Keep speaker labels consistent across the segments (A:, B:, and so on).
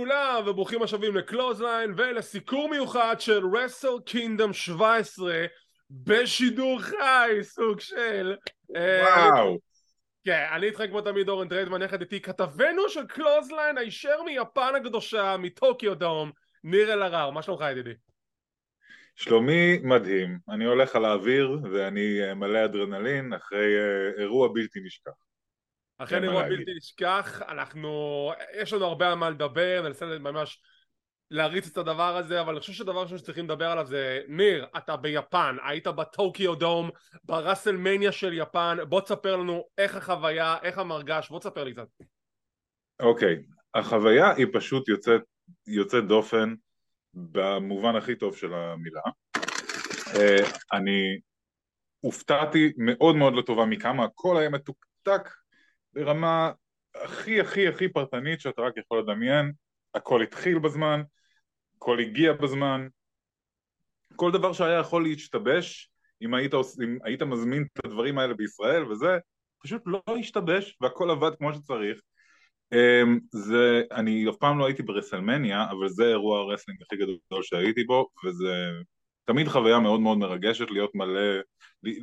A: לכולם וברוכים השבים לקלוזליין ולסיקור מיוחד של Wrestle Kingdom 17 בשידור חי סוג של
B: וואו.
A: כן, אני איתכם כמו תמיד אורן טריידמן יחד איתי כתבנו של קלוזליין הישר מיפן הקדושה מטוקיו דום ניר אלהרר. מה שלומך ידידי?
B: שלומי מדהים, אני הולך על האוויר ואני אה, מלא אדרנלין אחרי אה, אירוע בלתי נשכח
A: אחרי אירוע בלתי נשכח, אנחנו, יש לנו הרבה על מה לדבר, ננסה ממש להריץ את הדבר הזה, אבל אני חושב שהדבר ראשון שצריכים לדבר עליו זה, ניר, אתה ביפן, היית בטוקיו דום, בראסלמניה של יפן, בוא תספר לנו איך החוויה, איך המרגש, בוא תספר לי קצת.
B: אוקיי, okay. החוויה היא פשוט יוצאת, יוצאת דופן במובן הכי טוב של המילה. Uh, אני הופתעתי מאוד מאוד לטובה מכמה הכל היה מתוקתק ברמה הכי הכי הכי פרטנית שאתה רק יכול לדמיין, הכל התחיל בזמן, הכל הגיע בזמן, כל דבר שהיה יכול להשתבש אם היית, אם היית מזמין את הדברים האלה בישראל וזה, פשוט לא השתבש והכל עבד כמו שצריך. אמ, זה, אני אף פעם לא הייתי ב WrestleMania, אבל זה אירוע ה wrestling הכי גדול שהייתי בו, וזה תמיד חוויה מאוד מאוד מרגשת להיות מלא,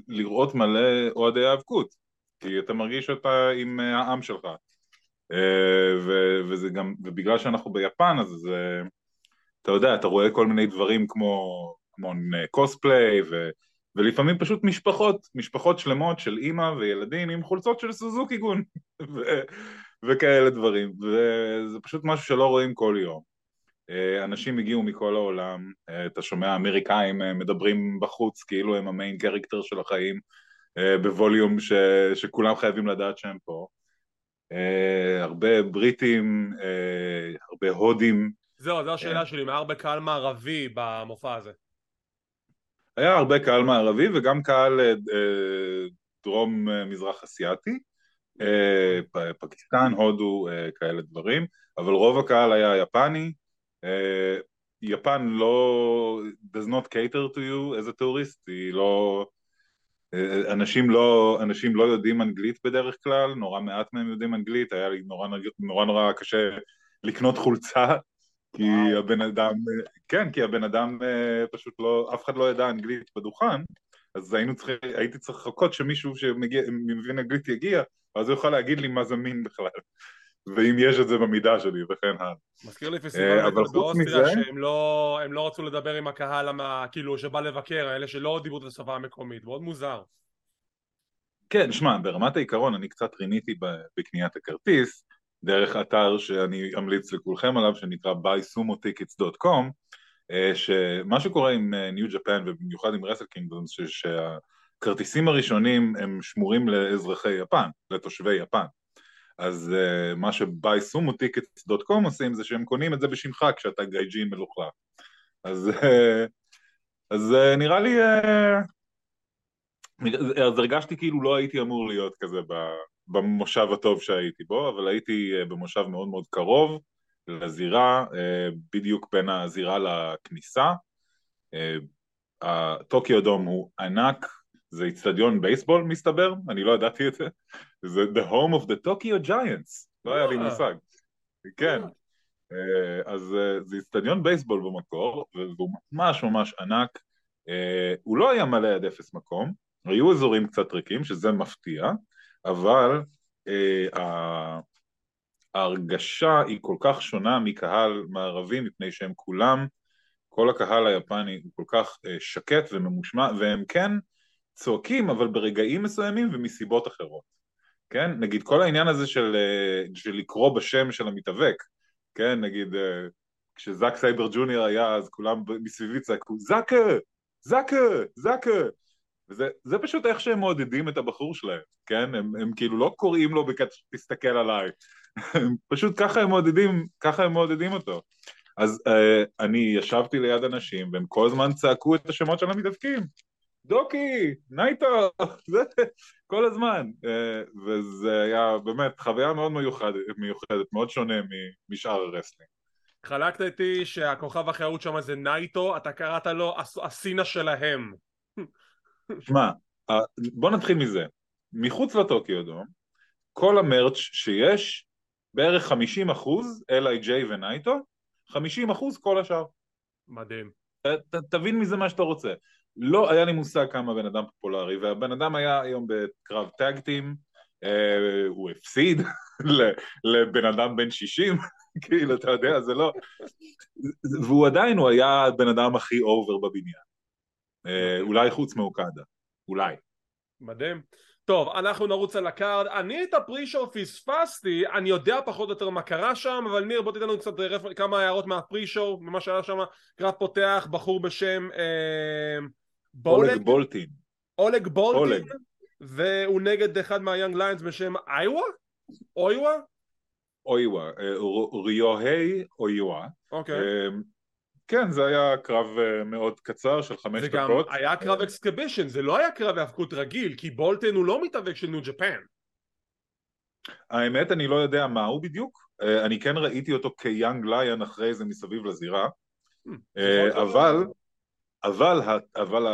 B: לראות מלא אוהדי האבקות. כי אתה מרגיש שאתה עם אה, העם שלך. אה, ו- וזה גם, ובגלל שאנחנו ביפן אז זה, אתה יודע, אתה רואה כל מיני דברים כמו, כמו קוספליי ו- ולפעמים פשוט משפחות, משפחות שלמות של אימא וילדים עם חולצות של סוזוקי גון ו- וכאלה דברים. וזה פשוט משהו שלא רואים כל יום. אה, אנשים הגיעו מכל העולם, אתה שומע אמריקאים מדברים בחוץ כאילו הם המיין קרקטר של החיים. אה, בווליום ש, שכולם חייבים לדעת שהם פה. Uh, הרבה בריטים, uh, הרבה הודים.
A: זהו, זו השאלה שלי, מה הרבה קהל מערבי במופע הזה?
B: היה הרבה קהל מערבי וגם קהל uh, דרום uh, מזרח אסיאתי, פקיסטן, הודו, כאלה דברים, אבל רוב הקהל היה יפני. יפן לא, does not cater to you as a tourist, היא לא... אנשים לא, אנשים לא יודעים אנגלית בדרך כלל, נורא מעט מהם יודעים אנגלית, היה לי נורא נורא, נורא קשה לקנות חולצה כי וואו. הבן אדם, כן, כי הבן אדם אה, פשוט לא, אף אחד לא ידע אנגלית בדוכן אז היינו צריכים, הייתי צריך לחכות שמישהו שמבין אנגלית יגיע אז הוא יוכל להגיד לי מה זמין בכלל ואם יש את זה במידה שלי וכן הלאה.
A: מזכיר לי פסטיבל באוסטריה שהם לא, לא רצו לדבר עם הקהל כאילו שבא לבקר, אלה שלא דיברו את השפה המקומית, מאוד מוזר.
B: כן, שמע, ברמת העיקרון אני קצת ריניתי בקניית הכרטיס דרך אתר שאני אמליץ לכולכם עליו שנקרא buysummotickets.com אה, שמה שקורה עם ניו אה, ג'פן ובמיוחד עם רסל קינגדום שהכרטיסים הראשונים הם שמורים לאזרחי יפן, לתושבי יפן אז uh, מה שבייסומוטיקטס.קום עושים זה שהם קונים את זה בשמך כשאתה גייג'ין מלוכלך. אז, uh, אז uh, נראה לי uh, אז הרגשתי כאילו לא הייתי אמור להיות כזה במושב הטוב שהייתי בו אבל הייתי uh, במושב מאוד מאוד קרוב לזירה uh, בדיוק בין הזירה לכניסה. הטוקיו דום הוא ענק זה איצטדיון בייסבול מסתבר, אני לא ידעתי את זה, זה The Home of the Tokyo Giants, לא היה לי אה. מושג, כן, אה, אז אה, זה איצטדיון בייסבול במקור, והוא ממש ממש ענק, הוא לא היה מלא עד אפס מקום, היו אזורים קצת ריקים, שזה מפתיע, אבל ההרגשה היא כל כך שונה מקהל מערבי, מפני שהם כולם, כל הקהל היפני הוא כל כך שקט וממושמע, והם כן צועקים אבל ברגעים מסוימים ומסיבות אחרות, כן? נגיד כל העניין הזה של, אה, של לקרוא בשם של המתאבק, כן? נגיד אה, כשזאק סייבר ג'וניור היה אז כולם מסביבי צעקו זאקה! זאקה! זאקה! וזה פשוט איך שהם מעודדים את הבחור שלהם, כן? הם, הם כאילו לא קוראים לו בקטע תסתכל עליי, פשוט ככה הם מעודדים, ככה הם מעודדים אותו. אז uh, אני ישבתי ליד אנשים והם כל הזמן צעקו את השמות של המתאבקים, דוקי, נייטו, זה כל הזמן, אה, וזה היה באמת חוויה מאוד מיוחדת, מיוחדת מאוד שונה משאר ה wrestling.
A: חלקת איתי שהכוכב הכי אהוד שם זה נייטו, אתה קראת לו הסינה שלהם.
B: שמע, בוא נתחיל מזה, מחוץ לטוקיו דום, כל ה merch שיש בערך 50 אחוז L.I.J ונייטו, 50 אחוז כל השאר.
A: מדהים.
B: ת, ת, תבין מזה מה שאתה רוצה. לא היה לי מושג כמה בן אדם פופולרי, והבן אדם היה היום בקרב tag team, אה, הוא הפסיד לבן אדם בן 60, כאילו, אתה יודע, זה לא... והוא עדיין, הוא היה הבן אדם הכי over בבניין. אה, אולי חוץ מאוקדה, אולי.
A: מדהים. טוב, אנחנו נרוץ על ה card. אני את ה pre-show פספסתי, אני יודע פחות או יותר מה קרה שם, אבל ניר בוא תיתן לנו קצת כמה הערות מה pre-show, ממה שהיה שם. קרב פותח, בחור בשם אה,
B: בולג. אולג בולטין.
A: אולג בולטין. והוא נגד אחד מה Young Lions בשם איווה? אויווה?
B: אויווה, אה, ריוהי אויווה.
A: אוקיי.
B: אה, כן, זה היה קרב אה, מאוד קצר של חמש דקות. זה גם
A: היה קרב exhibition, זה לא היה קרב האבקות רגיל, כי בולטן הוא לא מתאבק של ניו ג'פן.
B: האמת, אני לא יודע מה הוא בדיוק. אני כן ראיתי אותו כ Young Lion אחרי זה מסביב לזירה. Hmm, אבל... אבל, אבל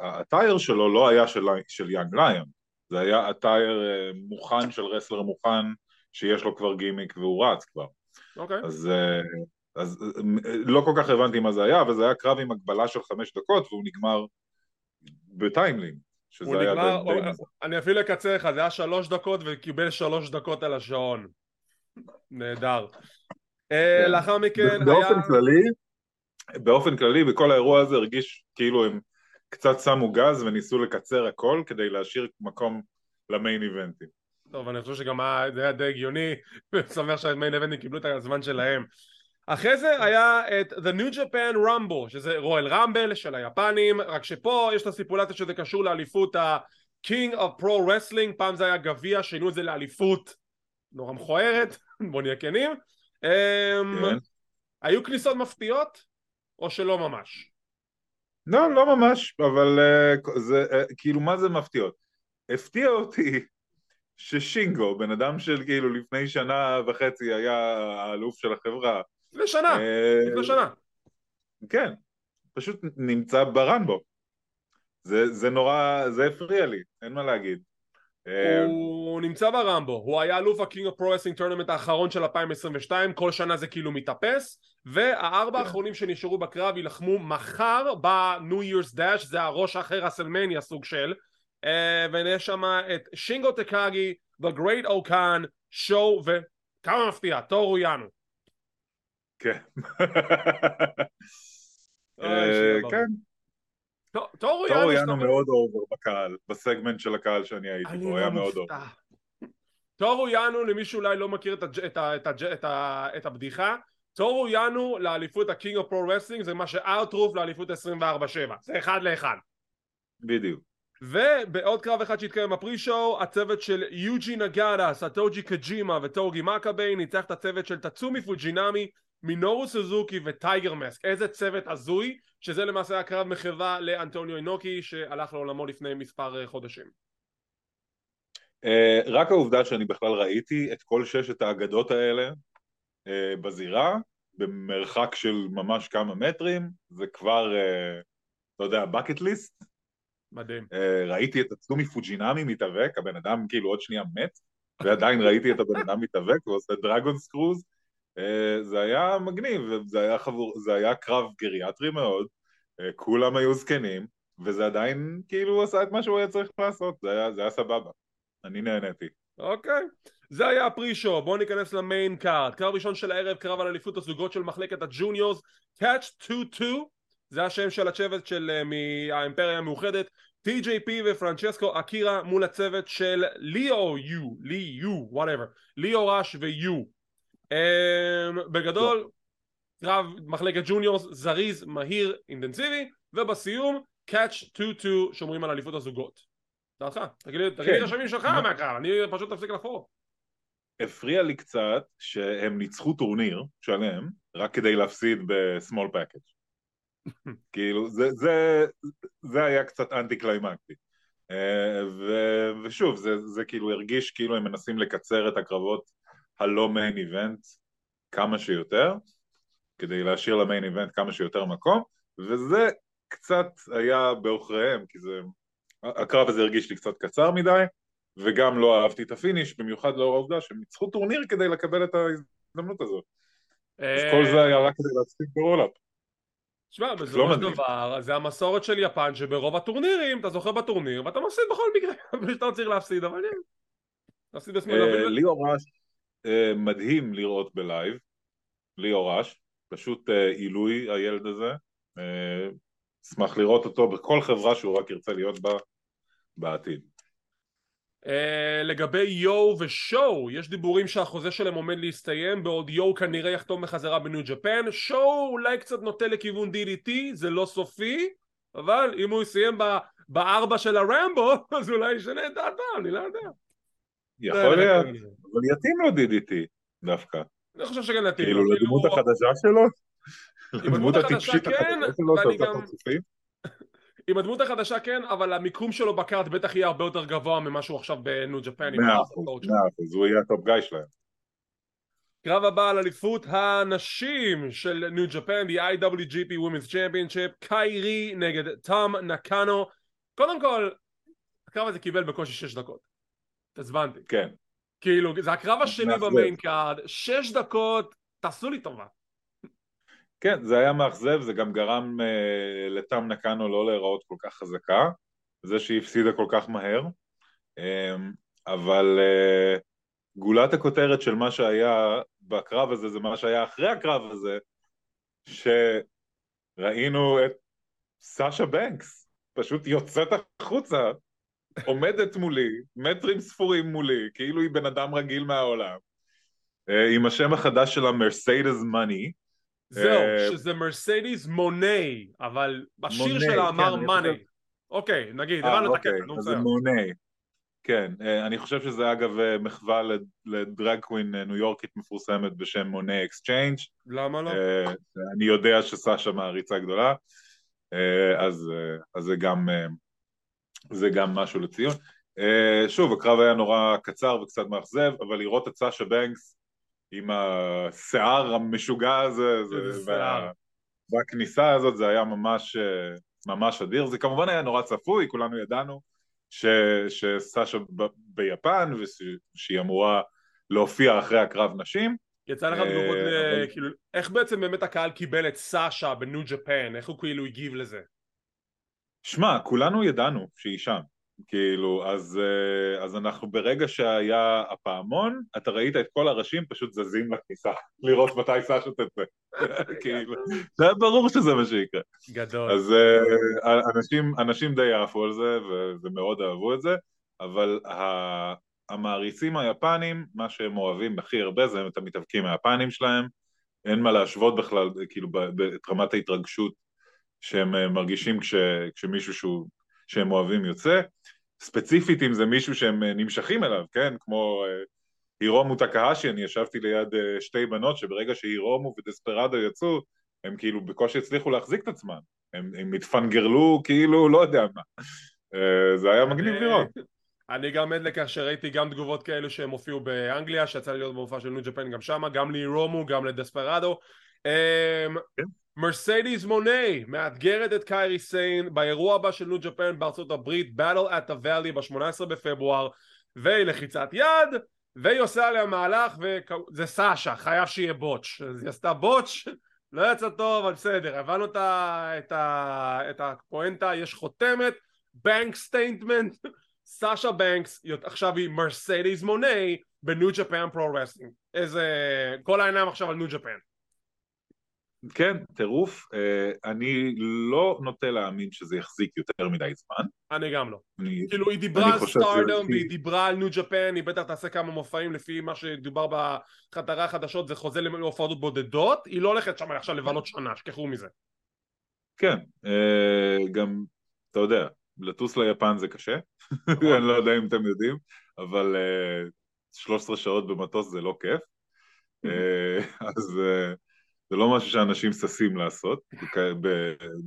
B: ה attire שלו לא היה של, של Young Lion, זה היה ה attire אה, מוכן של wrestler מוכן שיש לו כבר גימיק והוא רץ כבר.
A: אוקיי. Okay.
B: אז, אה, אז אה, לא כל כך הבנתי מה זה היה, אבל זה היה קרב עם הגבלה של חמש דקות והוא נגמר בטיימלין.
A: שזה היה נגמר, די, די מזל. אני אפילו אקצר לך, זה היה שלוש דקות וקיבל שלוש דקות על השעון. נהדר. כן. לאחר מכן
B: היה... באופן כללי, באופן כללי בכל האירוע הזה הרגיש כאילו הם קצת שמו גז וניסו לקצר הכל כדי להשאיר מקום למיין איבנטים.
A: טוב, אני חושב שגם זה היה די הגיוני, ושמח שהמיין איבנטים קיבלו את הזמן שלהם. אחרי זה היה את The New Japan Rumble, שזה רואל רמבל של היפנים, רק שפה יש את הסיפולציה שזה קשור לאליפות ה-King of Pro Wrestling, פעם זה היה גביע, שינו את זה לאליפות נורא מכוערת, בוא נהיה כנים. אמ, כן. היו כניסות מפתיעות? או שלא ממש?
B: לא, לא ממש, אבל uh, זה, uh, כאילו מה זה מפתיעות? הפתיע אותי ששינגו, בן אדם של כאילו לפני שנה וחצי היה האלוף של החברה.
A: לפני שנה, uh, לפני שנה.
B: כן, פשוט נמצא ב Rambo. זה, זה נורא, זה הפריע לי, אין מה להגיד.
A: הוא נמצא ב Rambo, הוא היה אלוף ה King of Pro-Wrestling tournament האחרון של 2022, כל שנה זה כאילו מתאפס, והארבע כן. האחרונים שנשארו בקרב יילחמו מחר ב New Year's Dash, זה ה Raw שאחרי רסלמניה סוג של, אה, ויש שם את שינגו טקאגי, The Great Okan, שואו וכמה מפתיע, טורו יאנו.
B: כן. אה, כן.
A: טורו
B: יאנו מאוד over בקהל, בסגמנט של הקהל שאני הייתי בו, הוא היה לא מאוד over.
A: טורו יאנו, למי שאולי לא מכיר את הבדיחה, טורו יאנו לאליפות ה King of Pro Wrestling זה מה ש R-Truth לאליפות 24-7, זה אחד לאחד.
B: בדיוק.
A: ובעוד קרב אחד שהתקיים בפרי שואו הצוות של יוג'י נגאדה, סטוג'י קג'ימה וטורגי מקאביי ניצח את הצוות של טצומי פוג'ינמי מינורו סוזוקי וטייגר מסק. איזה צוות הזוי שזה למעשה הקרב מחווה לאנטוניו אינוקי שהלך לעולמו לפני מספר אה, חודשים.
B: אה, רק העובדה שאני בכלל ראיתי את כל ששת האגדות האלה אה, בזירה במרחק של ממש כמה מטרים זה כבר, אתה יודע, bucket list.
A: מדהים.
B: ראיתי את עצמי פוג'ינמי מתאבק, הבן אדם כאילו עוד שנייה מת ועדיין ראיתי את הבן אדם מתאבק ועושה דרגון סקרוז זה היה מגניב, זה היה, חבור, זה היה קרב גריאטרי מאוד, אה, כולם היו זקנים, וזה עדיין כאילו עשה את מה שהוא היה צריך לעשות, זה היה, זה היה סבבה, אני נהניתי.
A: אוקיי, זה היה ה pre-show, בואו ניכנס ל main card, קרב ראשון של הערב, קרב על אליפות הזוגות של מחלקת ה juniors, Catch 2-2, זה השם של הצוות של אה, מהאימפריה המאוחדת, TJP ופרנצ'סקו אקירה מול הצוות של ליאו יו, לי יו, whatever, ליאו רש ויו בגדול קרב מחלקת juniors זריז, מהיר, אינטנסיבי ובסיום Catch 2-2 שומרים על אליפות הזוגות. דעתך, תגיד לי כן. את הרשמים שלך מהקרב, אני פשוט תפסיק לחפור.
B: הפריע לי קצת שהם ניצחו טורניר שלם רק כדי להפסיד ב small package כאילו זה, זה, זה היה קצת anti climactic אה, ושוב זה, זה כאילו הרגיש כאילו הם מנסים לקצר את הקרבות הלא main event כמה שיותר, כדי להשאיר ל main event כמה שיותר מקום, וזה קצת היה בעוכריהם, כי זה... הקרב הזה הרגיש לי קצת קצר מדי, וגם לא אהבתי את ה finish, במיוחד לאור העובדה שהם ניצחו טורניר כדי לקבל את ההזדמנות הזאת. אז כל זה היה רק כדי להפסיד ב roll-up.
A: תשמע, בסופו של דבר, זה המסורת של יפן שברוב הטורנירים אתה זוכה בטורניר ואתה מפסיד בכל מקרה, שאתה צריך להפסיד, אבל כן. להפסיד ב
B: small. ליאו רש מדהים לראות ב live, ליאור רש, פשוט עילוי הילד הזה, אשמח לראות אותו בכל חברה שהוא רק ירצה להיות בה בעתיד.
A: Uh, לגבי יו ושואו, יש דיבורים שהחוזה שלהם עומד להסתיים בעוד יו כנראה יחתום בחזרה בניו ג'פן. שואו אולי קצת נוטה לכיוון DDT, זה לא סופי אבל אם הוא יסיים בארבע של הרמבו אז אולי ישנה את דעתו, אני לא יודע
B: יכול להיות, אבל יתאים לו DDT דווקא
A: אני חושב שכן יתאים לו
B: כאילו לדמות החדשה שלו?
A: עם הדמות החדשה כן, ואני גם... עם הדמות החדשה כן, אבל המיקום שלו ב card בטח יהיה הרבה יותר גבוה ממה שהוא עכשיו בניו ג'פן.
B: מאה אחוז, מאה אחוז, הוא יהיה ה top guy שלהם.
A: קרב הבא על אליפות הנשים של ניו ג'פן, the IWGP Women's Championship, קיירי נגד תם נקאנו. קודם כל, הקרב הזה קיבל בקושי 6 דקות. התעצבנתי.
B: כן.
A: כאילו, זה הקרב השני ב main card, 6 דקות, תעשו לי טובה.
B: כן, זה היה מאכזב, זה גם גרם uh, לתם נקאנו לא להיראות כל כך חזקה, זה שהיא הפסידה כל כך מהר, um, אבל uh, גולת הכותרת של מה שהיה בקרב הזה זה מה שהיה אחרי הקרב הזה, שראינו את סאשה בנקס פשוט יוצאת החוצה, עומדת מולי, מטרים ספורים מולי, כאילו היא בן אדם רגיל מהעולם, uh, עם השם החדש שלה מרסיידס מאני,
A: זהו, אה, שזה מרסדיס מוני, אבל השיר שלה אמר מאני. אוקיי, נגיד,
B: הבנו את הקטע, נו בסדר. מוני. כן, אה, אני חושב שזה אגב אה, מחווה ל drag queen ניו יורקית מפורסמת בשם מוני אקסצ'יינג'.
A: למה לא?
B: אני יודע שסאשה מעריצה גדולה, אז, אז זה, גם, זה גם משהו לציון. שוב, הקרב היה נורא קצר וקצת מאכזב, אבל לראות את סאשה בנקס עם השיער המשוגע הזה, וה... והכניסה הזאת זה היה ממש, ממש אדיר, זה כמובן היה נורא צפוי, כולנו ידענו ש... שסשה ב... ביפן ושהיא אמורה להופיע אחרי הקרב נשים.
A: יצא לך תגובות ל... כאילו, איך בעצם באמת הקהל קיבל את סשה בניו ג'פן, איך הוא כאילו הגיב לזה?
B: שמע, כולנו ידענו שהיא שם, כאילו, אז, אה, אז אנחנו ברגע שהיה הפעמון, אתה ראית את כל הראשים פשוט זזים לכניסה, לראות מתי סשה תצא. כאילו, זה היה ברור שזה מה שיקרה.
A: גדול.
B: אז אה, אנשים, אנשים די עפו על זה, ומאוד אהבו את זה, אבל המעריצים היפנים, מה שהם אוהבים הכי הרבה זה את המתאבקים היפנים שלהם, אין מה להשוות בכלל, כאילו, את רמת ההתרגשות שהם אה, מרגישים כש, כשמישהו שהוא שהם אוהבים יוצא, ספציפית אם זה מישהו שהם אה, נמשכים אליו, כן? כמו אה, הירומו טקהשי, אני ישבתי ליד שתי בנות שברגע שהירומו ודספרדו יצאו, הם כאילו בקושי הצליחו להחזיק את עצמם, הם, הם התפנגרלו כאילו לא יודע מה, זה היה מגניב לראות.
A: אני גם עד לכך שראיתי גם תגובות כאלו שהם הופיעו באנגליה, שיצא לי להיות במופע של ניו ג'פן גם שמה, גם להירומו, גם לדספרדו. מרסדיס מוני מאתגרת את קיירי סיין באירוע הבא של ניו ג'פן בארצות הברית Battle at the Valley ב-18 בפברואר והיא לחיצת יד והיא עושה עליה מהלך וזה סאשה חייב שיהיה בוטש. אז היא עשתה בוטש לא יצא טוב אבל בסדר הבנו את, ה, את, ה, את הפואנטה יש חותמת bank statement סאשה בנקס עכשיו היא מרסדס מונה בניו ג'פן פרו רסלינג איזה כל העיניים עכשיו על ניו ג'פן
B: כן, טירוף. אה, אני לא נוטה להאמין שזה יחזיק יותר מדי זמן.
A: אני גם לא. אני, כאילו היא דיברה על סטארדום והיא דיברה על ניו ג'פן, היא בטח תעשה כמה מופעים לפי מה שדובר בחדרי החדשות, זה חוזה להופעות בודדות, היא לא הולכת שם עכשיו לבלות שנה, שכחו מזה.
B: כן, אה, גם, אתה יודע, לטוס ליפן זה קשה, נכון. אני לא יודע אם אתם יודעים, אבל 13 אה, שעות במטוס זה לא כיף. אז... זה לא משהו שאנשים ששים לעשות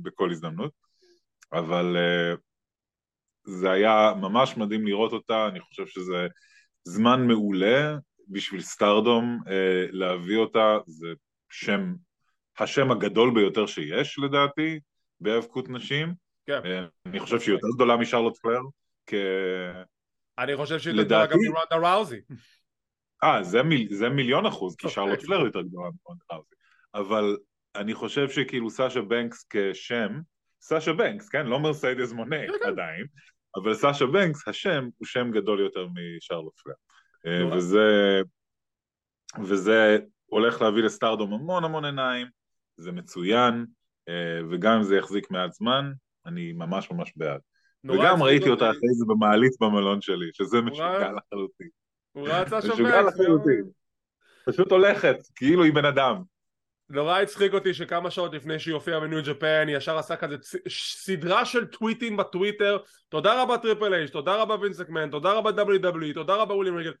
B: בכל הזדמנות, אבל אה, זה היה ממש מדהים לראות אותה, אני חושב שזה זמן מעולה בשביל סטארדום אה, להביא אותה, זה שם, השם הגדול ביותר שיש לדעתי בהיאבקות נשים,
A: כן.
B: אה, אני חושב שהיא יותר גדולה משרלוט פלר
A: אני חושב שהיא יותר גדולה גם מרונדה ראוזי.
B: אה, זה, מיל, זה מיליון אחוז, כי שרלוט פלר יותר גדולה מרונדה ראוזי. אבל אני חושב שכאילו סאשה בנקס כשם, סאשה בנקס, כן? לא מרסיידס מונה כן, כן. עדיין, אבל סאשה בנקס, השם, הוא שם גדול יותר משרלוט פלר. אה, וזה, וזה הולך להביא לסטארדום המון המון עיניים, זה מצוין, אה, וגם אם זה יחזיק מעט זמן, אני ממש ממש בעד. וגם ראיתי אותה אחרי זה במעלית במלון שלי, שזה משוגע לחלוטין.
A: הוא רץ השופט. משוגע לחלוטין.
B: פשוט הולכת, כאילו היא בן אדם.
A: נורא הצחיק אותי שכמה שעות לפני שהיא הופיעה בניו ג'פן היא ישר עשה כזה סדרה של טוויטים בטוויטר תודה רבה טריפל אייץ', תודה רבה וינס מקמן, תודה רבה WWE, תודה רבה וויליאם ריגל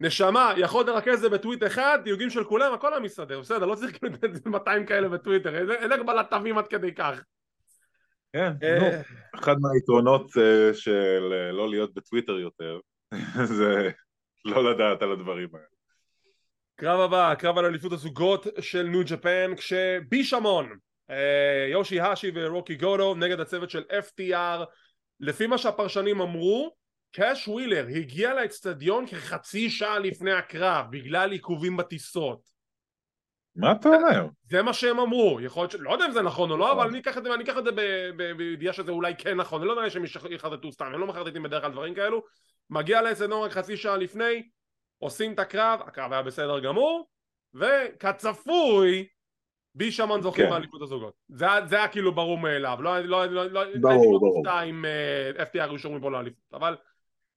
A: נשמה, יכול לרכז את זה בטוויט אחד, דאגים של כולם, הכל היה מסתדר, בסדר, לא צריך כאילו 200 כאלה בטוויטר, אין לך בלטבים עד כדי כך.
B: כן, אה, נו, אחד מהיתרונות אה, של אה, לא להיות בטוויטר יותר, זה לא לדעת על הדברים האלה.
A: קרב הבא, קרב על אליפות הזוגות של ניו ג'פן, בישמון, יושי האשי ורוקי גודו נגד הצוות של FTR, לפי מה שהפרשנים אמרו, קאש ווילר הגיע לאצטדיון כחצי שעה לפני הקרב בגלל עיכובים בטיסות.
B: מה אתה אומר?
A: זה מה שהם אמרו, יכול להיות ש... לא יודע אם זה נכון או לא, אבל אני אקח את זה, אני אקח את זה בידיעה שזה אולי כן נכון, אני לא יודע שהם יחרטטו סתם, הם לא מחרטטים בדרך כלל דברים כאלו, מגיע לאצטדיון רק חצי שעה לפני, עושים את הקרב, הקרב היה בסדר גמור, וכצפוי בישמן זוכים כן. באליפות הזוגות. זה היה כאילו ברור מאליו, לא, לא, לא, לא, ברור, ברור. אם uh, FTR היו שומרים פה לאליפות, אבל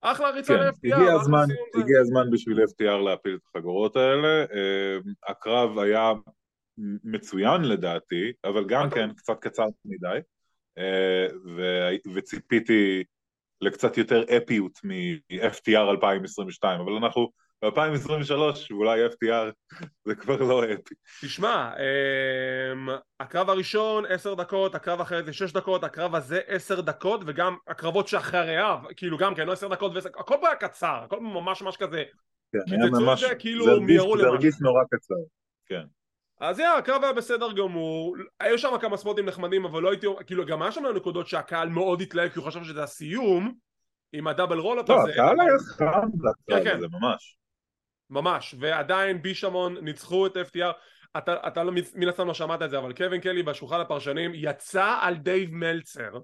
A: אחלה ריצה כן, ל-FTR.
B: הגיע הזמן, הגיע הזמן בשביל FTR להפיל את החגורות האלה. אה, הקרב היה מצוין לדעתי, אבל גם כן קצת קצר מדי, אה, וציפיתי לקצת יותר אפיות מ-FTR 2022, אבל אנחנו ב-2023 ואולי FTR זה כבר לא אפי.
A: תשמע, אמ, הקרב הראשון עשר דקות, הקרב אחרי זה שש דקות, הקרב הזה עשר דקות וגם הקרבות שאחריה, כאילו גם כן, לא עשר דקות ועשר, הכל פה היה קצר, הכל ממש ממש כזה,
B: כן, היה ממש, זה כאילו. זה הרגיש נורא קצר, כן.
A: אז יאללה, הקרב היה בסדר גמור, היו שם כמה ספוטים נחמדים אבל לא הייתי, כאילו גם היה שם נקודות שהקהל מאוד התלהב כי הוא חשב שזה הסיום עם ה double roll-up
B: הזה. לא, הקהל היה חם לקרב כן, הזה ממש.
A: ממש, ועדיין בישמון ניצחו את FTR אתה, אתה לא, מן הסתם לא שמעת את זה, אבל קווין קלי בשולחן הפרשנים יצא על דייב מלצר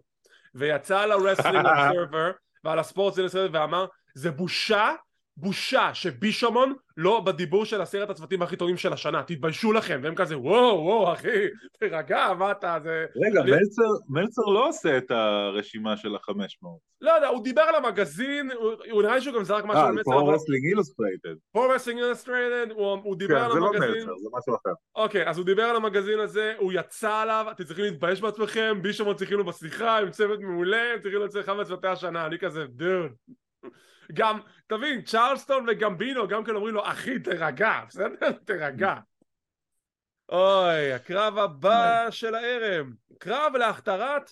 A: ויצא על הרסלינג אובזרבר ועל הספורט ואמר זה בושה בושה שבישמון לא בדיבור של עשרת הצוותים הכי טובים של השנה, תתביישו לכם, והם כזה וואו וואו אחי, תרגע, מה אתה, זה...
B: רגע, אני... מלצר, מלצר לא עושה את הרשימה של החמש מאות.
A: לא יודע, הוא דיבר על המגזין, הוא, הוא נראה לי שהוא גם זרק משהו
B: על מלצר. אה, פור רסלינג אילוסטרייטד.
A: פור רסלינג אילוסטרייטד, הוא דיבר כן, על המגזין. כן, זה לא מלצר, זה משהו אחר. אוקיי, אז הוא דיבר על המגזין הזה, הוא יצא עליו, אתם צריכים להתבייש בעצמכם, בישמון צריכים לו בשיחה, עם צוות מעולה, הם צריכים לצאת אחד מצוותי השנה, אני כזה, דוד. גם, תבין, צ'ארלסטון וגמבינו גם כן אומרים לו, אחי, תרגע, בסדר? תרגע. אוי, הקרב הבא של הערב, קרב להכתרת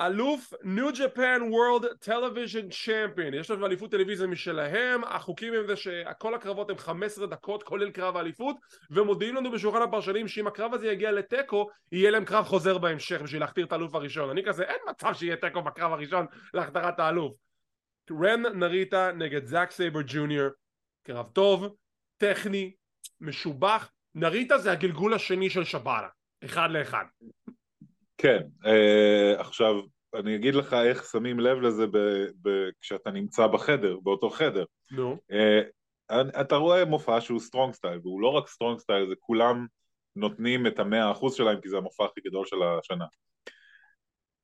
A: אלוף ניו ג'פן world television champion יש לנו אליפות טלוויזיה משלהם החוקים הם זה שכל הקרבות הם 15 דקות כולל קרב האליפות ומודיעים לנו בשולחן הפרשנים שאם הקרב הזה יגיע לתיקו יהיה להם קרב חוזר בהמשך בשביל להכתיר את האלוף הראשון אני כזה אין מצב שיהיה תיקו בקרב הראשון להכתרת האלוף רן נריטה נגד זאק סייבר ג'וניור. קרב טוב, טכני, משובח. נריטה זה הגלגול השני של שיבאטה אחד לאחד.
B: כן, uh, עכשיו אני אגיד לך איך שמים לב לזה ב- ב- כשאתה נמצא בחדר, באותו חדר.
A: נו. no.
B: uh, אתה רואה מופע שהוא strong style והוא לא רק סטרונג סטייל זה כולם נותנים את המאה אחוז שלהם כי זה המופע הכי גדול של השנה.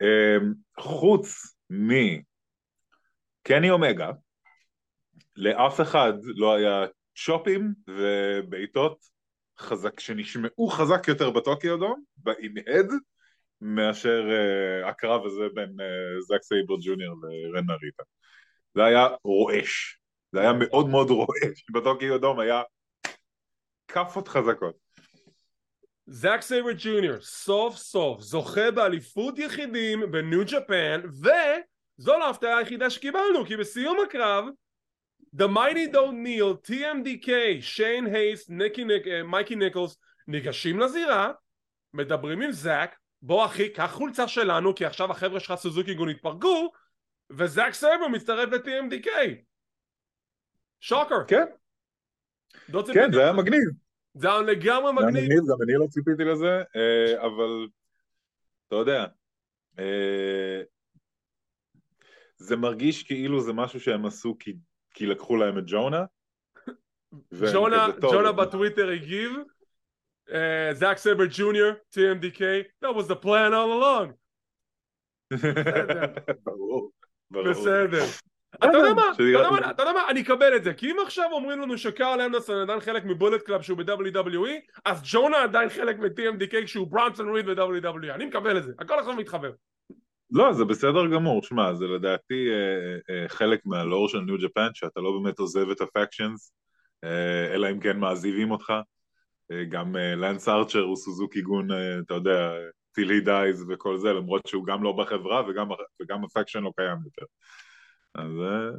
B: uh, חוץ מ... קני אומגה, לאף אחד לא היה chopים ובעיטות חזק, שנשמעו חזק יותר בטוקיו דום, ב-indeed, מאשר uh, הקרב הזה בין uh, זאק סייבר ג'וניור ורן נריטה. זה היה רועש, זה היה מאוד מאוד רועש, בטוקיו דום היה כאפות חזקות.
A: זאק סייבר ג'וניור סוף סוף זוכה באליפות יחידים בניו ג'פן ו... זו לא ההפתעה היחידה שקיבלנו כי בסיום הקרב The Mighty Don't Kneel, TMDK, שיין הייסט, מייקי ניקולס ניגשים לזירה מדברים עם זאק בוא אחי קח חולצה שלנו כי עכשיו החבר'ה שלך סוזוקי גון התפרקו וזאק סייבר מצטרף ל-TMDK שוקר.
B: כן. כן, זה היה מגניב.
A: זה היה לגמרי מגניב.
B: גם אני לא ציפיתי לזה, אה, אבל אתה יודע, אה, זה מרגיש כאילו זה משהו שהם עשו כי, כי לקחו להם את ג'ונה.
A: ג'ונה, ג'ונה בטוויטר הגיב, זאק סייבר ג'וניור, TMDK, that was the plan all along.
B: ברור,
A: ברור. בסדר. אתה יודע מה, אתה יודע מה, אני אקבל את זה, כי אם עכשיו אומרים לנו שקארל אנדרסון עדיין חלק מבולט קלאב שהוא ב-WWE, אז ג'ונה עדיין חלק מ-TMDK כשהוא ברונסון ריד ב-WWE, אני מקבל את זה, הכל עכשיו מתחבר.
B: לא, זה בסדר גמור, שמע, זה לדעתי אה, אה, חלק מהלור של ניו ג'פן, שאתה לא באמת עוזב את הפקשנס, אה, אלא אם כן מעזיבים אותך. אה, גם אה, לנס ארצ'ר הוא סוזוקי גון, אה, אתה יודע, till he dies וכל זה, למרות שהוא גם לא בחברה וגם, וגם הפקשן לא קיים יותר. אז... אה,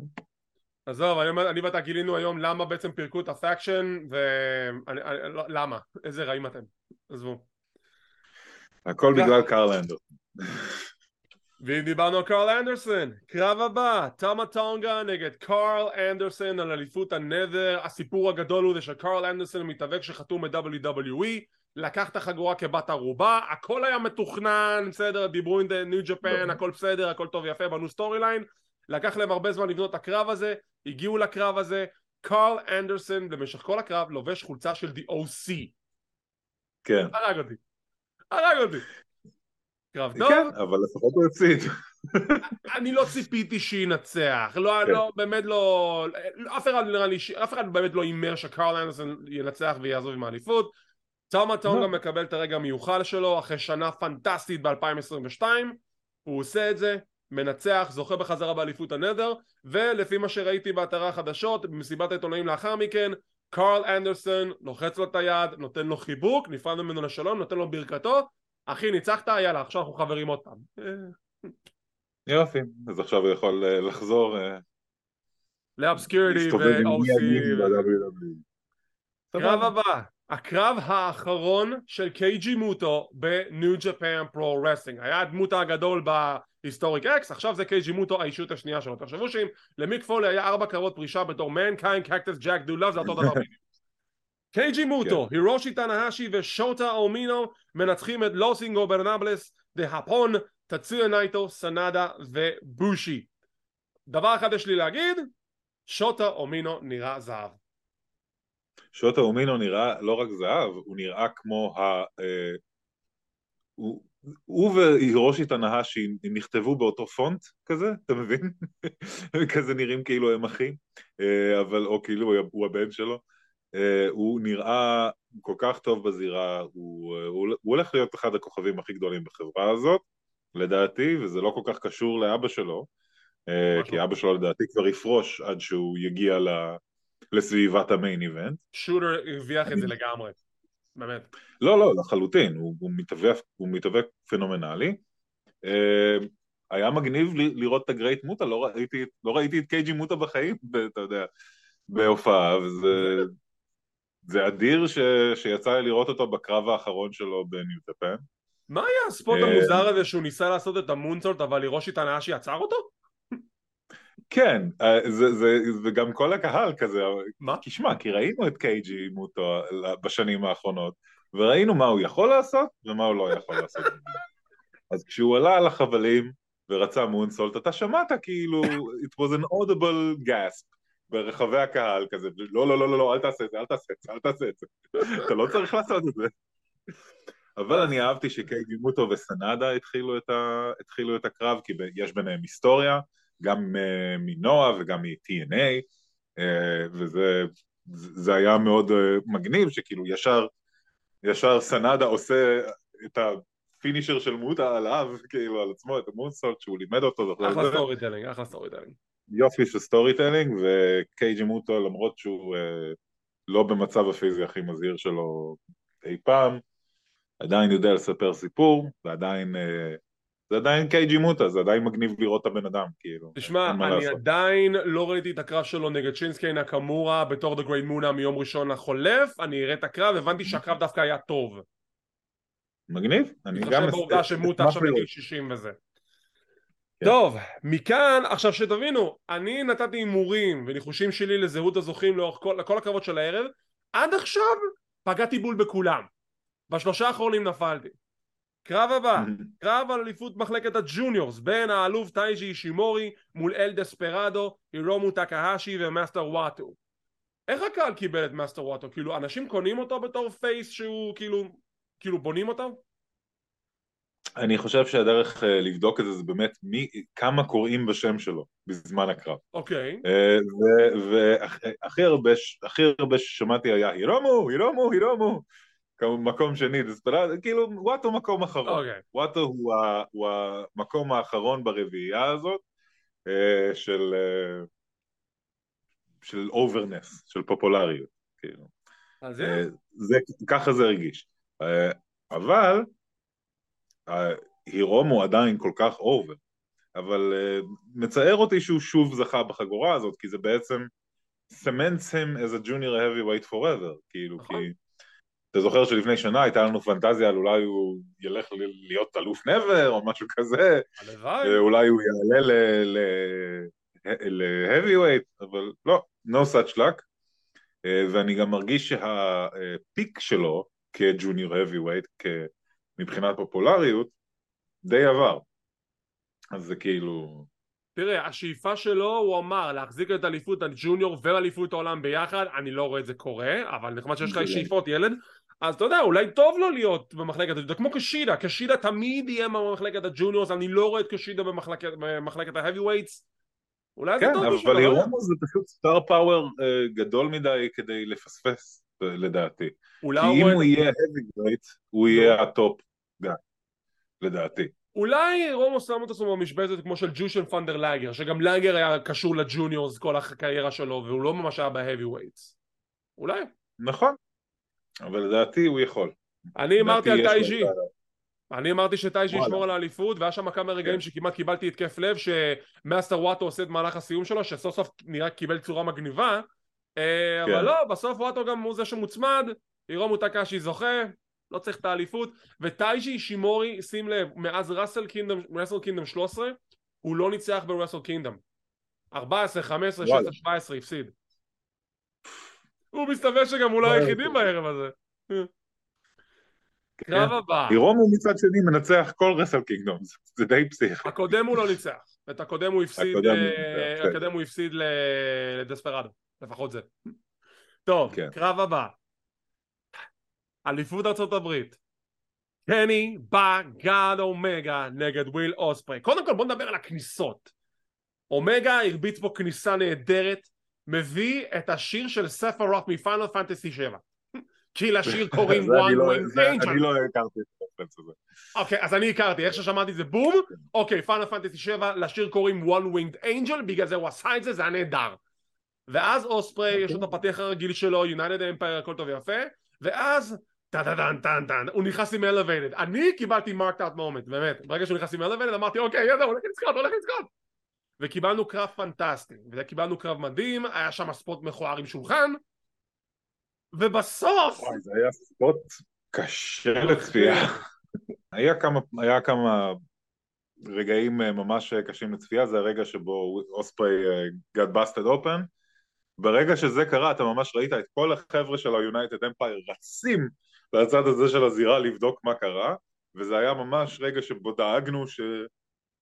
A: עזוב, אני, אני ואתה גילינו היום למה בעצם פירקו את הפקשן ולמה, לא, איזה רעים אתם, עזבו.
B: הכל בגלל קרל אנדרסון.
A: ואם דיברנו על קרל אנדרסון, קרב הבא, טאמה טונגה נגד קרל אנדרסון על אליפות ה-Never, הסיפור הגדול הוא זה שקרל אנדרסון מתאבק שחתום ב-WWE, לקח את החגורה כבת ערובה, הכל היה מתוכנן, בסדר, דיברו עם ניו ג'פן, הכל בסדר, הכל טוב יפה, בנו storyline, לקח להם הרבה זמן לבנות את הקרב הזה, הגיעו לקרב הזה, קרל אנדרסון במשך כל הקרב לובש חולצה של DOC.
B: כן.
A: הרג אותי. הרג אותי. קרב טוב.
B: כן, אבל לפחות הוא הפסיד.
A: אני לא ציפיתי שינצח, לא, כן. לא, באמת לא, אף אחד נראה לי, אף אחד באמת לא הימר שקרל אנדרסון ינצח ויעזוב עם האליפות. טומה טונגה לא. מקבל את הרגע המיוחל שלו אחרי שנה פנטסטית ב-2022, הוא עושה את זה, מנצח, זוכה בחזרה באליפות ה-Never, ולפי מה שראיתי באתרי החדשות, במסיבת העיתונאים לאחר מכן, קרל אנדרסון לוחץ לו את היד, נותן לו חיבוק, נפרד ממנו לשלום, נותן לו ברכתו, אחי ניצחת, יאללה, עכשיו אנחנו חברים עוד פעם.
B: יופי, אז עכשיו הוא יכול אה, לחזור אה,
A: ל obscurity ו-OC. קרב הבא, הקרב האחרון של קייג'י מוטו בניו ג'פן פרו רסלינג היה הדמות הגדול ב Historic X עכשיו זה קייג'י מוטו האישיות השנייה שלו. תחשבו שאם למיק פולי היה ארבע קרבות פרישה בתור מנקיינד קקטוס ג'ק דוד לאב זה אותו דבר קייג'י מוטו, כן. הירושי טנהשי ושוטה אומינו מנצחים את לוס אינגוברנאבלס, דה חאפון, תצויה נייטו, סנדה ובושי. דבר אחד יש לי להגיד, שוטה אומינו נראה זהב.
B: שוטה אומינו נראה לא רק זהב, הוא נראה כמו ה... אה, הוא, הוא והירושי טנהשי נכתבו באותו פונט כזה, אתה מבין? כזה נראים כאילו הם אחים, אה, אבל, או כאילו הוא הבן שלו. אה, הוא נראה כל כך טוב בזירה, הוא, הוא, הוא הולך להיות אחד הכוכבים הכי גדולים בחברה הזאת, לדעתי, וזה לא כל כך קשור לאבא שלו, אה, כי לא. אבא שלו לדעתי כבר יפרוש עד שהוא יגיע ל, לסביבת המיין איבנט.
A: שוטר הרוויח את זה לגמרי, באמת.
B: לא, לא, לחלוטין, הוא, הוא, מתאבק, הוא מתאבק פנומנלי. אה, היה מגניב לראות את הגרייט מוטה, לא ראיתי, לא ראיתי את קייג'י מוטה בחיים, אתה יודע, בהופעה, וזה... זה אדיר ש... שיצא לי לראות אותו בקרב האחרון שלו בניו ג'פן.
A: מה היה הספוט אה, המוזר הזה שהוא ניסה לעשות את המונסולט אבל הירושי טנאשי עצר אותו?
B: כן, אה, זה, זה, וגם כל הקהל כזה, מה? כי שמע, כי ראינו את קייג'י מוטו בשנים האחרונות, וראינו מה הוא יכול לעשות ומה הוא לא יכול לעשות. אז כשהוא עלה על החבלים ורצה מונסולט, אתה שמעת כאילו, it was an audible gasp. ברחבי הקהל כזה, לא, לא, לא, לא, לא, אל תעשה את זה, אל תעשה את זה, אל תעשה את זה. אתה לא צריך לעשות את זה. אבל אני אהבתי שקייג'י מוטו וסנאדה התחילו את, ה... התחילו את הקרב, כי יש ביניהם היסטוריה, גם uh, מ-NOAH וגם מ-TNA, uh, אה, וזה זה היה מאוד uh, מגניב, שכאילו ישר, ישר סנאדה עושה את ה finisher של מוטה עליו, כאילו על עצמו, את ה moonsault שהוא לימד אותו.
A: אחלה story telling, אחלה story telling.
B: יופי של story telling וקייג'י מוטו למרות שהוא אה, לא במצב הפיזי הכי מזהיר שלו אי פעם עדיין יודע לספר סיפור ועדיין אה, זה עדיין קייג'י מוטה זה עדיין מגניב לראות את הבן אדם כאילו
A: תשמע אני לעשות. עדיין לא ראיתי את הקרב שלו נגד שינסקי נקמורה בתור The Great Muna מיום ראשון החולף אני אראה את הקרב הבנתי שהקרב דווקא היה טוב.
B: מגניב אני
A: גם... אני חושב בעובדה שמוטה עכשיו בגיל 60 וזה כן. טוב, מכאן, עכשיו שתבינו, אני נתתי הימורים וניחושים שלי לזהות הזוכים לאורך כל, לכל הקרבות של הערב, עד עכשיו פגעתי בול בכולם. בשלושה האחרונים נפלתי. קרב הבא, קרב על אליפות מחלקת ה juniors בין האלוף טייג'י אישימורי מול אל דספרדו, הירומו טקהשי ומאסטר וואטו. איך הקהל קיבל את מאסטר וואטו? כאילו אנשים קונים אותו בתור face שהוא כאילו, כאילו בונים אותו?
B: אני חושב שהדרך uh, לבדוק את זה זה באמת מי, כמה קוראים בשם שלו בזמן הקרב.
A: אוקיי. Okay.
B: Uh, והכי הרבה, הכי הרבה ששמעתי היה הירומו, הירומו, הירומו. מקום שני, דספרדו, כאילו וואטו מקום אחרון. Okay. אוקיי. וואטו הוא, ה, הוא המקום האחרון ברביעייה הזאת uh, של, uh, של overness, של פופולריות. כאילו.
A: אז uh,
B: זה, ככה זה הרגיש. Uh, אבל הירומו עדיין כל כך over, אבל uh, מצער אותי שהוא שוב זכה בחגורה הזאת, כי זה בעצם cements him as a junior heavyweight forever, כאילו, נכון. כי אתה זוכר שלפני שנה הייתה לנו פנטזיה על אולי הוא ילך להיות אלוף נבר או משהו כזה,
A: הלוואי,
B: אולי הוא יעלה ל-heavyweight, אבל לא, no such luck, uh, ואני גם מרגיש שהפיק שלו כג'וניור heavyweight, מבחינת פופולריות, די over. אז זה כאילו...
A: תראה, השאיפה שלו, הוא אמר, להחזיק את אליפות ה junior ואליפות העולם ביחד, אני לא רואה את זה קורה, אבל נחמד שיש לך כן. שאיפות ילד, אז אתה יודע, אולי טוב לו להיות במחלקת ה junior, כמו קשידה, קשידה תמיד יהיה במחלקת ה juniors, אני לא רואה את קשידה במחלקת, במחלקת ה heavyweights, אולי
B: כן, זה טוב לו שלו. כן, אבל להירומו זה פשוט star power uh, גדול מדי כדי לפספס, לדעתי. כי אם הוא יהיה heavyweight, הוא יהיה ה top guy, לדעתי.
A: אולי הירומו שם את עצמו במשבצת כמו של ג'ושין ת'אנדר לייגר, שגם לייגר היה קשור ל juniors כל הקריירה שלו, והוא לא ממש היה ב heavyweights. אולי.
B: נכון, אבל לדעתי הוא יכול.
A: אני אמרתי על טייג'י. אני אמרתי שטייג'י ישמור על האליפות, והיה שם כמה רגעים כן. שכמעט קיבלתי התקף לב, שמאסטר וואטו עושה את מהלך הסיום שלו, שסוף סוף נראה קיבל צורה מגניבה, אבל כן. לא, בסוף וואטו גם הוא זה שמוצמד, הירומו טקאשי זוכה, לא צריך את האליפות, וטייג'י שימורי, שים לב, מאז ראסל קינדום, ראסל קינדום 13, הוא לא ניצח בראסל קינדום. 14, 15, 16, 17 הפסיד. הוא מסתבר שגם הוא לא היחידים בערב הזה. כן. קרב הבא.
B: הירומו מצד שני מנצח כל רסל קינגדום, זה די פסיך.
A: הקודם הוא לא ניצח, את הקודם הוא הפסיד, הקודם כן. הוא הפסיד לדספרדו, לפחות זה. טוב, כן. קרב הבא. אליפות הברית. קני בגד אומגה נגד וויל אוספרי. קודם כל בוא נדבר על הכניסות. אומגה הרביץ פה כניסה נהדרת מביא את השיר של ספירות' מפיינל פנטסי 7 כי לשיר קוראים one winged
B: angel אני לא הכרתי את
A: ה reference הזה. אוקיי אז אני הכרתי. איך ששמעתי זה בום. אוקיי פיינל פנטסי 7 לשיר קוראים one winged angel בגלל זה הוא עשה את זה זה היה נהדר ואז אוספרי יש לו את הפתיח הרגיל שלו יונייטד אמפייר הכל טוב ויפה ואז טה טה הוא נכנס עם Elevated אני קיבלתי marked out moment באמת. ברגע שהוא נכנס עם Elevated אמרתי אוקיי יאללה הוא הולך לזכות הולך לזכות וקיבלנו קרב פנטסטי וקיבלנו קרב מדהים היה שם ספוט מכוער עם שולחן ובסוף
B: וואי זה היה ספוט קשה לצפייה. היה כמה היה כמה רגעים אה, ממש קשים לצפייה זה הרגע שבו אוספרי got busted open ברגע שזה קרה אתה ממש ראית את כל החבר'ה של היונייטד אמפייר רצים לצד הזה של הזירה לבדוק מה קרה, וזה היה ממש רגע שבו דאגנו ש...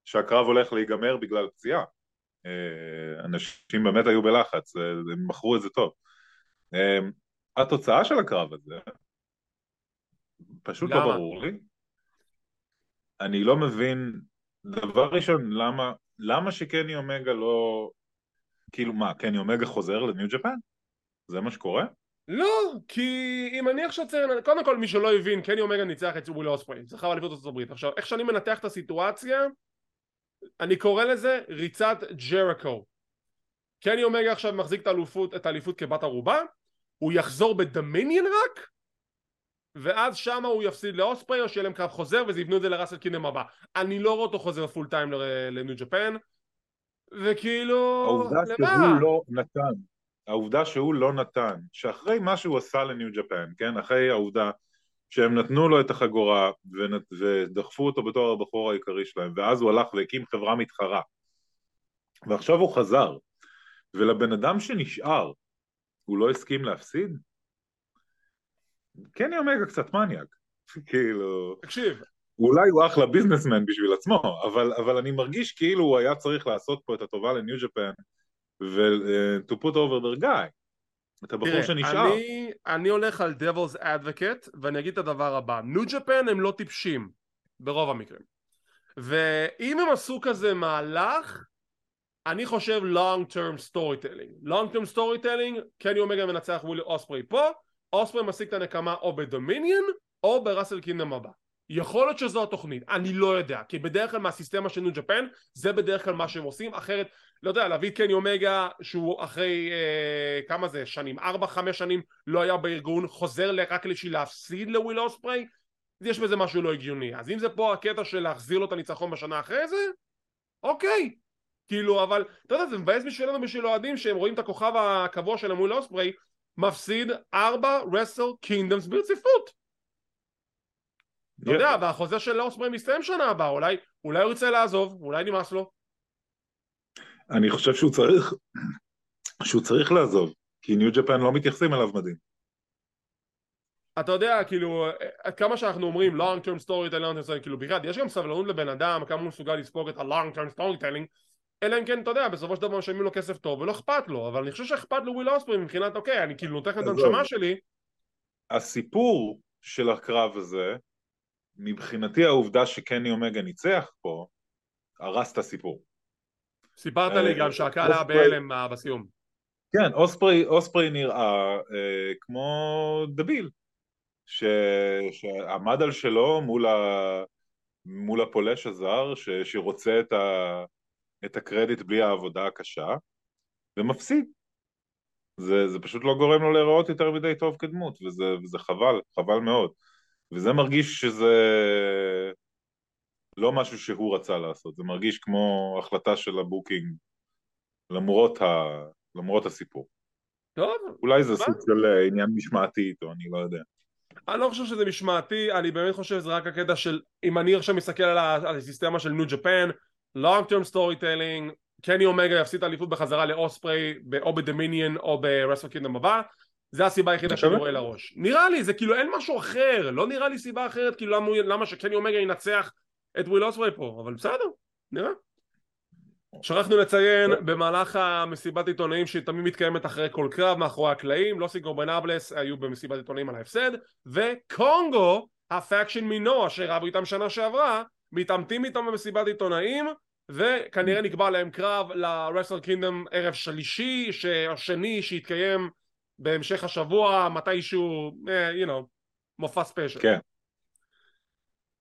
B: שהקרב הולך להיגמר בגלל פציעה. אה, אנשים באמת היו בלחץ, אה, הם מכרו את זה טוב. אה, התוצאה של הקרב הזה, פשוט לא למה? לא ברור לי. אני לא מבין, דבר ראשון, למה, למה שקני אומגה לא... כאילו מה, קני אומגה חוזר לניו ג'פן? זה מה שקורה?
A: לא, כי אם אני עכשיו צריך, קודם כל מי שלא הבין, קני אומגה ניצח את ווילי אוספרי, זכה באליפות ארצות הברית. עכשיו, איך שאני מנתח את הסיטואציה, אני קורא לזה ריצת ג'ריקו. קני אומגה עכשיו מחזיק את האליפות, את האליפות כבת ערובה, הוא יחזור בדמיניאן רק, ואז שמה הוא יפסיד לאוספרי או שיהיה להם קרב חוזר וזה יבנו את זה לראסל קינם הבא. אני לא רואה אותו חוזר פול טיים לניו ג'פן, וכאילו...
B: העובדה שהוא לא נתן העובדה שהוא לא נתן, שאחרי מה שהוא עשה לניו ג'פן, כן, אחרי העובדה שהם נתנו לו את החגורה ודחפו אותו בתור הבחור העיקרי שלהם, ואז הוא הלך והקים חברה מתחרה. ועכשיו הוא חזר, ולבן אדם שנשאר, הוא לא הסכים להפסיד? קני אומגה קצת מניאק, כאילו...
A: תקשיב.
B: אולי הוא אחלה ביזנסמן בשביל עצמו, אבל, אבל אני מרגיש כאילו הוא היה צריך לעשות פה את הטובה לניו ג'פן ו- to put over the guy. את הבחור תראה, שנשאר.
A: אני, אני הולך על devil's advocate ואני אגיד את הדבר הבא, ניו ג'פן הם לא טיפשים ברוב המקרים ואם הם עשו כזה מהלך אני חושב long term storytelling long term storytelling קני אומגה מנצח ווילי אוספרי פה אוספרי משיג את הנקמה או בדומיניון או בראסל קינדם הבא יכול להיות שזו התוכנית, אני לא יודע, כי בדרך כלל מהסיסטמה של ניו ג'פן זה בדרך כלל מה שהם עושים, אחרת, לא יודע, להביא את קני אומגה שהוא אחרי אה, כמה זה, שנים, ארבע חמש שנים לא היה בארגון, חוזר רק בשביל להפסיד לוויל אוספרי, יש בזה משהו לא הגיוני, אז אם זה פה הקטע של להחזיר לו את הניצחון בשנה אחרי זה, אוקיי, כאילו, אבל, אתה יודע, זה מבאס בשבילנו בשביל אוהדים שהם רואים את הכוכב הקבוע של וויל אוספרי מפסיד ארבע רסל קינגדמס ברציפות אתה יודע, והחוזה של לאוספרי מסתיים שנה הבאה, אולי, אולי הוא ירצה לעזוב, אולי נמאס לו.
B: אני חושב שהוא צריך, שהוא צריך לעזוב, כי ניו ג'פן לא מתייחסים אליו מדהים.
A: אתה יודע, כאילו, עד כמה שאנחנו אומרים long term story telling, כאילו, בכלל, יש גם סבלנות לבן אדם, כמה הוא מסוגל לספוג את ה-long term story telling, אלא אם כן, אתה יודע, בסופו של דבר משלמים לו כסף טוב ולא אכפת לו, אבל אני חושב שאכפת לו וויל אוספרי מבחינת, אוקיי, אני כאילו נותן את הנשמה שלי.
B: הסיפור של הקרב הזה מבחינתי העובדה שקני אומגה ניצח פה, הרס את הסיפור.
A: סיפרת לי גם שהקהל היה בהלם אה, בסיום.
B: כן, אוספרי, אוספרי נראה אה, כמו דביל, ש, שעמד על שלו מול, ה, מול הפולש הזר, ש, שרוצה את, ה, את הקרדיט בלי העבודה הקשה, ומפסיד. זה, זה פשוט לא גורם לו להיראות יותר מדי טוב כדמות, וזה, וזה חבל, חבל מאוד. וזה מרגיש שזה לא משהו שהוא רצה לעשות, זה מרגיש כמו החלטה של ה booking למרות, ה... למרות הסיפור.
A: טוב.
B: אולי זה סוג של אה, עניין משמעתי איתו, אני לא יודע.
A: אני לא חושב שזה משמעתי, אני באמת חושב שזה רק הקטע של אם אני עכשיו מסתכל על, ה... על הסיסטמה של ניו ג'פן, long term storytelling, קני אומגה יפסיד את האליפות בחזרה לאוספרי או בדומיניון או ברסל קינגדום הבא זה הסיבה היחידה שאני רואה לראש. נראה לי, זה כאילו אין משהו אחר, לא נראה לי סיבה אחרת, כאילו למה, למה שקני אומגה ינצח את וויל אוספרי פה, אבל בסדר, נראה. שכחנו לציין במהלך המסיבת עיתונאים שתמיד מתקיימת אחרי כל קרב מאחורי הקלעים, לוס אינגוברנאבלס היו במסיבת עיתונאים על ההפסד וקונגו ה faction מ NOAH שרבו איתם שנה שעברה מתעמתים איתם במסיבת עיתונאים וכנראה נקבע להם קרב ל Wrestle Kingdom ערב שלישי או שני שיתקיים בהמשך השבוע מתישהו, uh, you know, מופע ספיישל.
B: כן.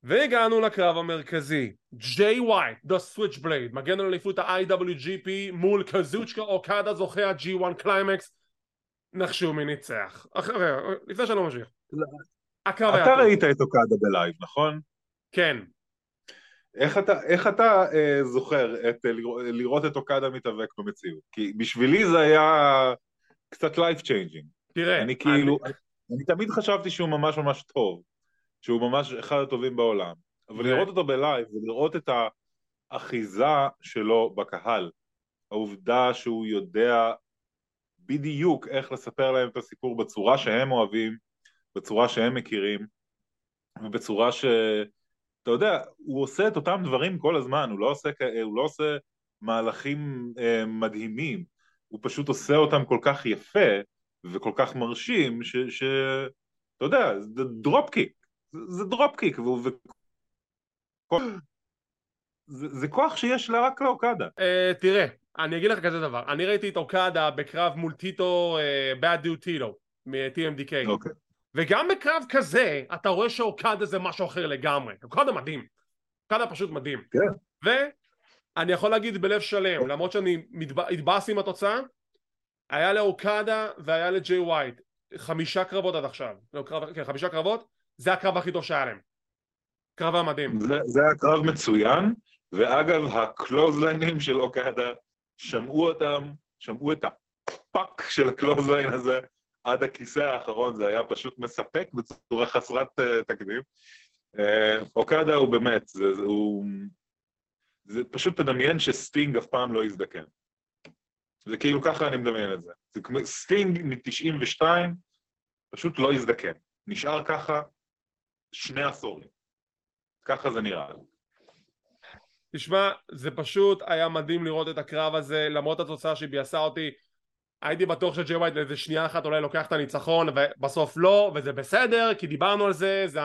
A: והגענו לקרב המרכזי, ג'יי ווייט, The Switchblade, מגן על אליפות ה-IWGP מול קזוצ'יקה אוקדה זוכה ה-G1 קליימקס, נחשו מי ניצח. אחרי, לפני שאני לא ממשיך.
B: הקרב היה... אתה ראית את אוקדה בלייב, נכון?
A: כן.
B: איך אתה, איך אתה אה, זוכר את, אה, לראות את אוקדה מתאבק במציאות? כי בשבילי זה היה קצת life changing.
A: תראה,
B: אני כאילו, אני... אני תמיד חשבתי שהוא ממש ממש טוב, שהוא ממש אחד הטובים בעולם, אבל. לראות אותו בלייב ולראות את האחיזה שלו בקהל, העובדה שהוא יודע בדיוק איך לספר להם את הסיפור בצורה שהם אוהבים, בצורה שהם מכירים, ובצורה ש... אתה יודע, הוא עושה את אותם דברים כל הזמן, הוא לא עושה, הוא לא עושה מהלכים אה, מדהימים, הוא פשוט עושה אותם כל כך יפה וכל כך מרשים, ש... ש... אתה יודע, זה drop kick, זה drop kick, ו... ו... זה, זה כוח שיש לה רק לאוקדה.
A: Uh, תראה, אני אגיד לך כזה דבר, אני ראיתי את אוקדה בקרב מול טיטו, uh, bad dude טיטו, מ-TMDK.
B: אוקיי.
A: וגם בקרב כזה, אתה רואה שאוקדה זה משהו אחר לגמרי. אוקדה מדהים. אוקדה פשוט מדהים.
B: כן.
A: אני יכול להגיד בלב שלם, למרות שאני התבאס עם התוצאה, היה לאוקדה והיה לג'יי ווייט חמישה קרבות עד עכשיו, לא, קרב, כן, חמישה קרבות, זה הקרב הכי טוב שהיה להם. קרב היה מדהים.
B: זה, זה היה קרב מצוין, ואגב הקלוזליינים של אוקדה, שמעו אותם, שמעו את הפאק של ה clothesline הזה עד הכיסא האחרון זה היה פשוט מספק בצורה חסרת uh, תקדים. Uh, אוקדה הוא באמת, זה, הוא, זה פשוט תדמיין שסטינג אף פעם לא יזדקן. זה כאילו ככה אני מדמיין את זה. זה כמו סטינג מ-92 פשוט לא יזדקן. נשאר ככה שני עשורים. ככה זה נראה.
A: תשמע, זה פשוט היה מדהים לראות את הקרב הזה, למרות התוצאה שביאסה אותי. הייתי בטוח שג'י ווייט לאיזה שנייה אחת אולי לוקח את הניצחון, ובסוף לא, וזה בסדר, כי דיברנו על זה, זה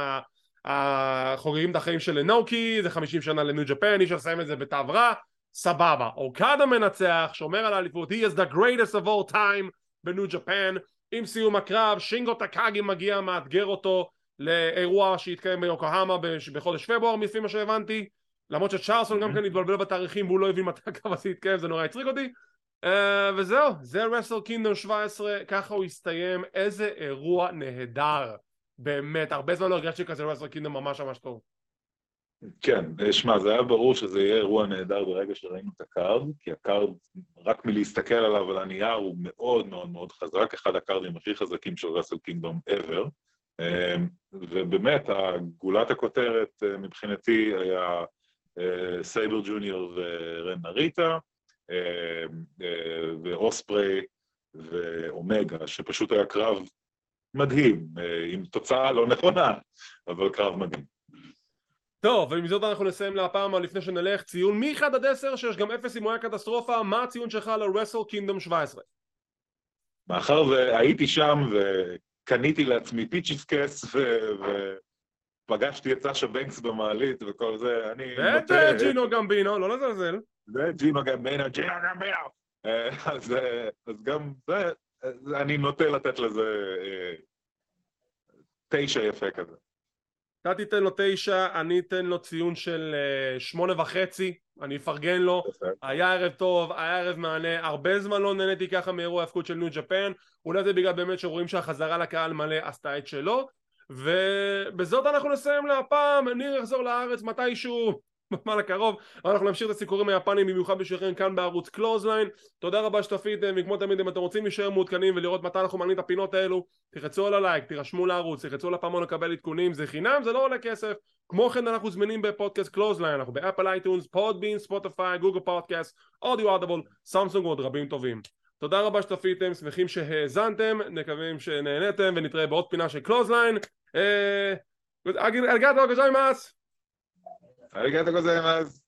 A: החוגגים את החיים של לנוקי, זה 50 שנה לניו ג'פן, אי אפשר לסיים את זה בתו רע, סבבה. אוקדה מנצח, שומר על האליפות, he is the greatest of all time ב New Japan, עם סיום הקרב, שינגו טקאגי מגיע, מאתגר אותו לאירוע שהתקיים ביוקוהמה בחודש פברואר, לפי מה שהבנתי, למרות שצ'רלטון גם כן התבלבל בתאריכים והוא לא הבין מתי הקרב הזה יתקיים, זה נורא הצחיק אותי. Uh, וזהו, זה Wrestle Kingdom 17, ככה הוא הסתיים, איזה אירוע נהדר. באמת, הרבה זמן לא הרגשתי כזה Wrestle Kingdom ממש ממש טוב.
B: כן, שמע, זה היה ברור שזה יהיה אירוע נהדר ברגע שראינו את ה card, כי ה card, רק מלהסתכל עליו על הנייר, הוא מאוד מאוד מאוד חזק, אחד הקארדים הכי חזקים של Wrestle Kingdom ever, אמ, ובאמת, גולת הכותרת אה, מבחינתי היה אה, סייבר ג'וניור ורן נריטה, אמ, אה, ואוספרי ואומגה, שפשוט היה קרב מדהים, עם תוצאה לא נכונה, אבל קרב מדהים.
A: טוב, ועם זאת אנחנו נסיים להפעם, אבל לפני שנלך, ציון מ-1 עד 10, שיש גם 0 אם הוא היה קטסטרופה, מה הציון שלך ל Wrestle Kingdom 17?
B: מאחר והייתי שם וקניתי לעצמי פיצ'יס קס ופגשתי את סאשה בנקס במעלית וכל זה, אני.
A: ואת ג'ינו גמבינו, לא לזלזל.
B: וג'ינו גמבינו, ג'ינו גמבינו. אה, אה, אז גם זה, אני נוטה לתת לזה אה, תשע יפה כזה.
A: אתה תיתן לו תשע, אני אתן לו ציון של אה, שמונה וחצי, אני אפרגן לו, היה ערב טוב, היה ערב מהנה, הרבה זמן לא נהניתי ככה מאירוע ההפקות של New Japan, אולי זה בגלל באמת שרואים שהחזרה לקהל מלא עשתה את שלו, ובזאת אנחנו נסיים להפעם, ניר יחזור לארץ מתישהו בזמן הקרוב. אבל אנחנו נמשיך את הסיקורים היפניים במיוחד בשבילכם כאן בערוץ קלוזליין תודה רבה שצפיתם וכמו תמיד אם אתם רוצים להישאר מעודכנים ולראות מתי אנחנו מעלים את הפינות האלו תלחצו על הלייק, תירשמו לערוץ, תלחצו על הפעמון לקבל עדכונים. זה חינם, זה לא עולה כסף. כמו כן אנחנו זמינים בפודקאסט קלוזליין אנחנו ב Apple iTunes, Podbean, Spotify, Google Podcast, אודיו ארדבול, Samsung ועוד רבים טובים. תודה רבה שצפיתם, שמחים שהאזנתם, מקווים שנהנתם ונתראה בעוד פינה של קלוזליין אה... אגד אגד אגד
B: ありがとうございます。